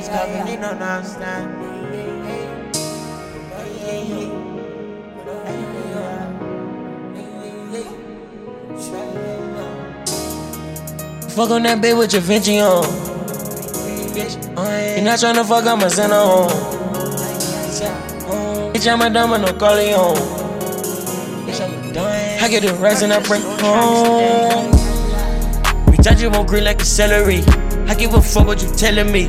It's coming in on us now. Fuck on that bitch with your Vinci on. You not tryna fuck up my center on. Bitch, I'm a domino calling on. I get the rise and I bring home. We touch you on green like a celery. I give a fuck what you telling me.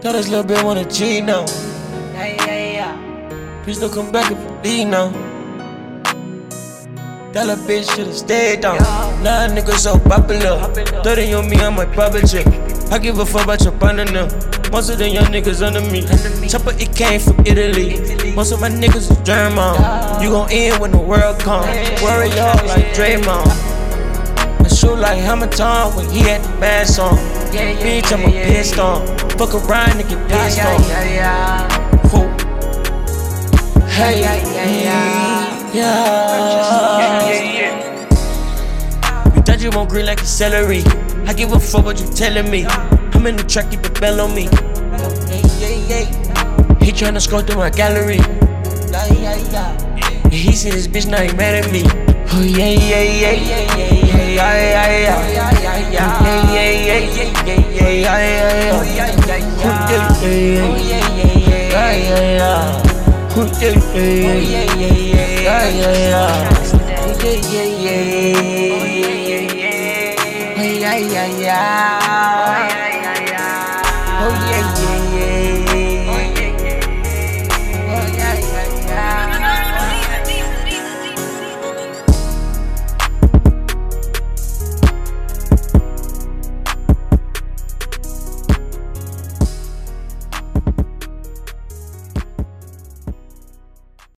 Tell this little bit wanna G now. Yeah, yeah, yeah. Please don't come back if you leave now. Tell a bitch should've stayed down. Yeah. Nah, niggas so popular. popular. Dirty on me, I'm a proper chick. I give a fuck about your partner. Most of the young niggas under me. Chopper, it came from Italy. Italy. Most of my niggas is German. Yeah. You gon' end when the world comes. Yeah. Worry y'all like Draymond shoot like Hamilton when he had the mask on. Yeah, yeah, Bitch, I'm a yeah, pissed off. Fuck around and get pissed off. Hey, yeah, yeah. yeah. yeah. Yeah, yeah, yeah. thought you won't green like a celery. I give a fuck what you telling me. I'm in the track, you rebel on me. He tryna scroll through my gallery. He said this bitch now he mad at me. Oh yeah, yeah, yeah, yeah, yeah, yeah. yeah, yeah. Oh, yeah, yeah, yeah. Oh, yeah, yeah, yeah. Yeah, yeah, yeah. Oh, yeah, yeah, yeah. Yeah, yeah, yeah. Oh, yeah, yeah, yeah. Yeah, yeah, yeah.